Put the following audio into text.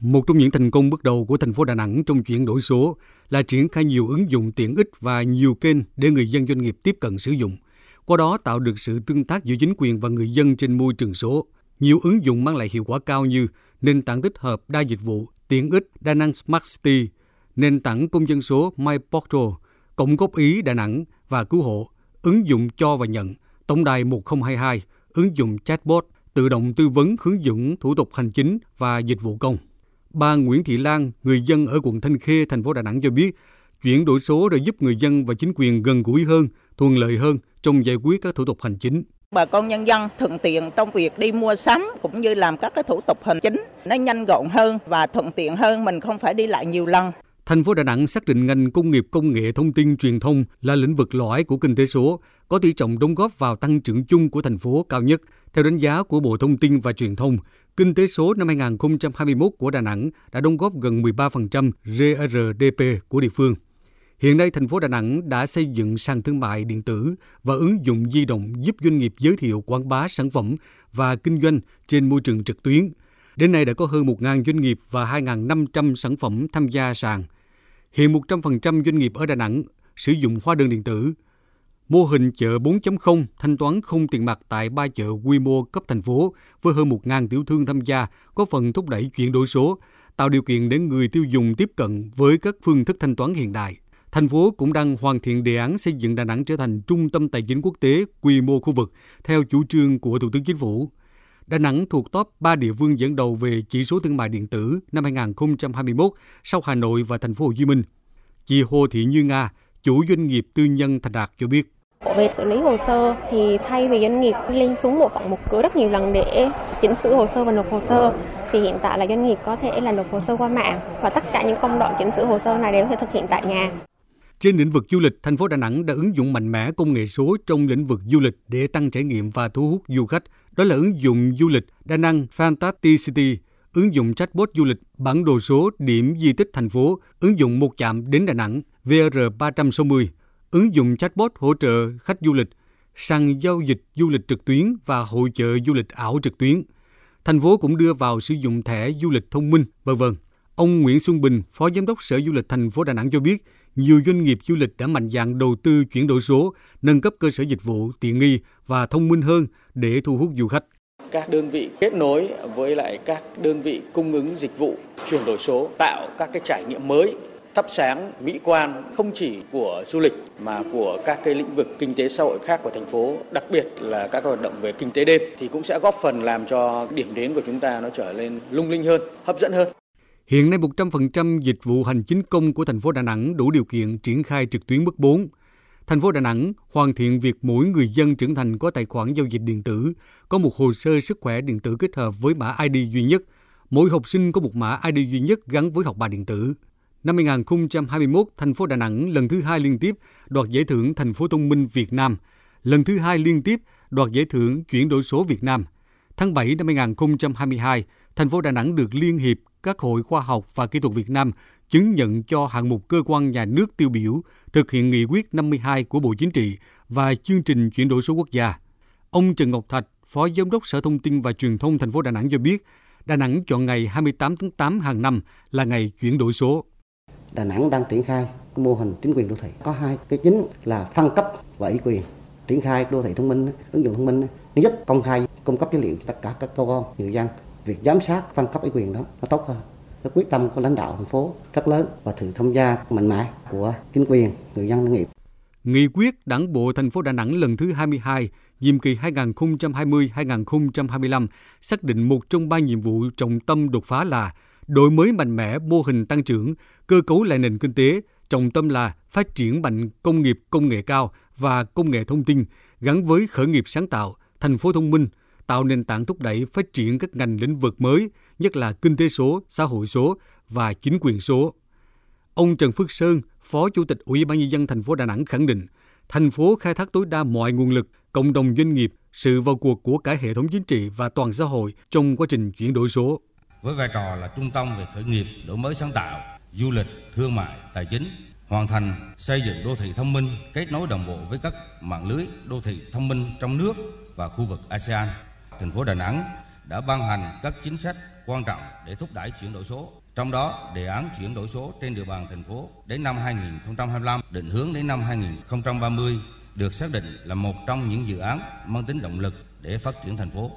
Một trong những thành công bước đầu của thành phố Đà Nẵng trong chuyển đổi số là triển khai nhiều ứng dụng tiện ích và nhiều kênh để người dân doanh nghiệp tiếp cận sử dụng. Qua đó tạo được sự tương tác giữa chính quyền và người dân trên môi trường số. Nhiều ứng dụng mang lại hiệu quả cao như nền tảng tích hợp đa dịch vụ, tiện ích Đà Nẵng Smart City, nền tảng công dân số My Portal, cộng góp ý Đà Nẵng và cứu hộ, ứng dụng cho và nhận, tổng đài 1022, ứng dụng chatbot, tự động tư vấn hướng dẫn thủ tục hành chính và dịch vụ công. Bà Nguyễn Thị Lan, người dân ở quận Thanh Khê, thành phố Đà Nẵng cho biết, chuyển đổi số đã giúp người dân và chính quyền gần gũi hơn, thuận lợi hơn trong giải quyết các thủ tục hành chính. Bà con nhân dân thuận tiện trong việc đi mua sắm cũng như làm các cái thủ tục hành chính nó nhanh gọn hơn và thuận tiện hơn, mình không phải đi lại nhiều lần. Thành phố Đà Nẵng xác định ngành công nghiệp công nghệ thông tin truyền thông là lĩnh vực lõi của kinh tế số, có tỷ trọng đóng góp vào tăng trưởng chung của thành phố cao nhất. Theo đánh giá của Bộ Thông tin và Truyền thông, kinh tế số năm 2021 của Đà Nẵng đã đóng góp gần 13% GRDP của địa phương. Hiện nay, thành phố Đà Nẵng đã xây dựng sàn thương mại điện tử và ứng dụng di động giúp doanh nghiệp giới thiệu quảng bá sản phẩm và kinh doanh trên môi trường trực tuyến. Đến nay đã có hơn 1.000 doanh nghiệp và 2.500 sản phẩm tham gia sàn. Hiện 100% doanh nghiệp ở Đà Nẵng sử dụng hóa đơn điện tử. Mô hình chợ 4.0 thanh toán không tiền mặt tại ba chợ quy mô cấp thành phố với hơn 1.000 tiểu thương tham gia có phần thúc đẩy chuyển đổi số, tạo điều kiện để người tiêu dùng tiếp cận với các phương thức thanh toán hiện đại. Thành phố cũng đang hoàn thiện đề án xây dựng Đà Nẵng trở thành trung tâm tài chính quốc tế quy mô khu vực theo chủ trương của Thủ tướng Chính phủ. Đà Nẵng thuộc top 3 địa phương dẫn đầu về chỉ số thương mại điện tử năm 2021 sau Hà Nội và thành phố Hồ Chí Minh. Chị Hồ Thị Như Nga, chủ doanh nghiệp tư nhân Thành Đạt cho biết. Về xử lý hồ sơ thì thay vì doanh nghiệp lên xuống bộ phận một cửa rất nhiều lần để chỉnh sửa hồ sơ và nộp hồ sơ thì hiện tại là doanh nghiệp có thể là nộp hồ sơ qua mạng và tất cả những công đoạn chỉnh sửa hồ sơ này đều có thể thực hiện tại nhà. Trên lĩnh vực du lịch, thành phố Đà Nẵng đã ứng dụng mạnh mẽ công nghệ số trong lĩnh vực du lịch để tăng trải nghiệm và thu hút du khách. Đó là ứng dụng du lịch đa năng Fantasticity, ứng dụng chatbot du lịch bản đồ số điểm di tích thành phố, ứng dụng một chạm đến Đà Nẵng VR360, ứng dụng chatbot hỗ trợ khách du lịch, sàn giao dịch du lịch trực tuyến và hội trợ du lịch ảo trực tuyến. Thành phố cũng đưa vào sử dụng thẻ du lịch thông minh, vân vân. Ông Nguyễn Xuân Bình, Phó Giám đốc Sở Du lịch thành phố Đà Nẵng cho biết, nhiều doanh nghiệp du lịch đã mạnh dạn đầu tư chuyển đổi số, nâng cấp cơ sở dịch vụ tiện nghi và thông minh hơn để thu hút du khách. Các đơn vị kết nối với lại các đơn vị cung ứng dịch vụ chuyển đổi số tạo các cái trải nghiệm mới thắp sáng mỹ quan không chỉ của du lịch mà của các cái lĩnh vực kinh tế xã hội khác của thành phố, đặc biệt là các hoạt động về kinh tế đêm thì cũng sẽ góp phần làm cho điểm đến của chúng ta nó trở lên lung linh hơn, hấp dẫn hơn. Hiện nay 100% dịch vụ hành chính công của thành phố Đà Nẵng đủ điều kiện triển khai trực tuyến mức 4. Thành phố Đà Nẵng hoàn thiện việc mỗi người dân trưởng thành có tài khoản giao dịch điện tử, có một hồ sơ sức khỏe điện tử kết hợp với mã ID duy nhất. Mỗi học sinh có một mã ID duy nhất gắn với học bài điện tử. Năm 2021, thành phố Đà Nẵng lần thứ hai liên tiếp đoạt giải thưởng Thành phố thông minh Việt Nam, lần thứ hai liên tiếp đoạt giải thưởng Chuyển đổi số Việt Nam. Tháng 7 năm 2022, thành phố Đà Nẵng được Liên hiệp các hội khoa học và kỹ thuật Việt Nam chứng nhận cho hạng mục cơ quan nhà nước tiêu biểu thực hiện nghị quyết 52 của Bộ Chính trị và chương trình chuyển đổi số quốc gia. Ông Trần Ngọc Thạch, Phó Giám đốc Sở Thông tin và Truyền thông thành phố Đà Nẵng cho biết, Đà Nẵng chọn ngày 28 tháng 8 hàng năm là ngày chuyển đổi số. Đà Nẵng đang triển khai mô hình chính quyền đô thị. Có hai cái chính là phân cấp và ủy quyền. Triển khai đô thị thông minh, ứng dụng thông minh nó giúp công khai cung cấp dữ liệu cho tất cả các cơ quan, người dân. Việc giám sát phân cấp ủy quyền đó nó tốt hơn. Cái quyết tâm của lãnh đạo thành phố rất lớn và sự tham gia mạnh mẽ của chính quyền, người dân doanh nghiệp. Nghị quyết Đảng bộ thành phố Đà Nẵng lần thứ 22, nhiệm kỳ 2020-2025 xác định một trong ba nhiệm vụ trọng tâm đột phá là đổi mới mạnh mẽ mô hình tăng trưởng, cơ cấu lại nền kinh tế, trọng tâm là phát triển mạnh công nghiệp công nghệ cao và công nghệ thông tin gắn với khởi nghiệp sáng tạo, thành phố thông minh, tạo nền tảng thúc đẩy phát triển các ngành lĩnh vực mới, nhất là kinh tế số, xã hội số và chính quyền số. Ông Trần Phước Sơn, Phó Chủ tịch Ủy ban nhân dân thành phố Đà Nẵng khẳng định, thành phố khai thác tối đa mọi nguồn lực, cộng đồng doanh nghiệp, sự vào cuộc của cả hệ thống chính trị và toàn xã hội trong quá trình chuyển đổi số. Với vai trò là trung tâm về khởi nghiệp, đổi mới sáng tạo, du lịch, thương mại, tài chính, hoàn thành xây dựng đô thị thông minh kết nối đồng bộ với các mạng lưới đô thị thông minh trong nước và khu vực ASEAN. Thành phố Đà Nẵng đã ban hành các chính sách quan trọng để thúc đẩy chuyển đổi số. Trong đó, đề án chuyển đổi số trên địa bàn thành phố đến năm 2025, định hướng đến năm 2030 được xác định là một trong những dự án mang tính động lực để phát triển thành phố.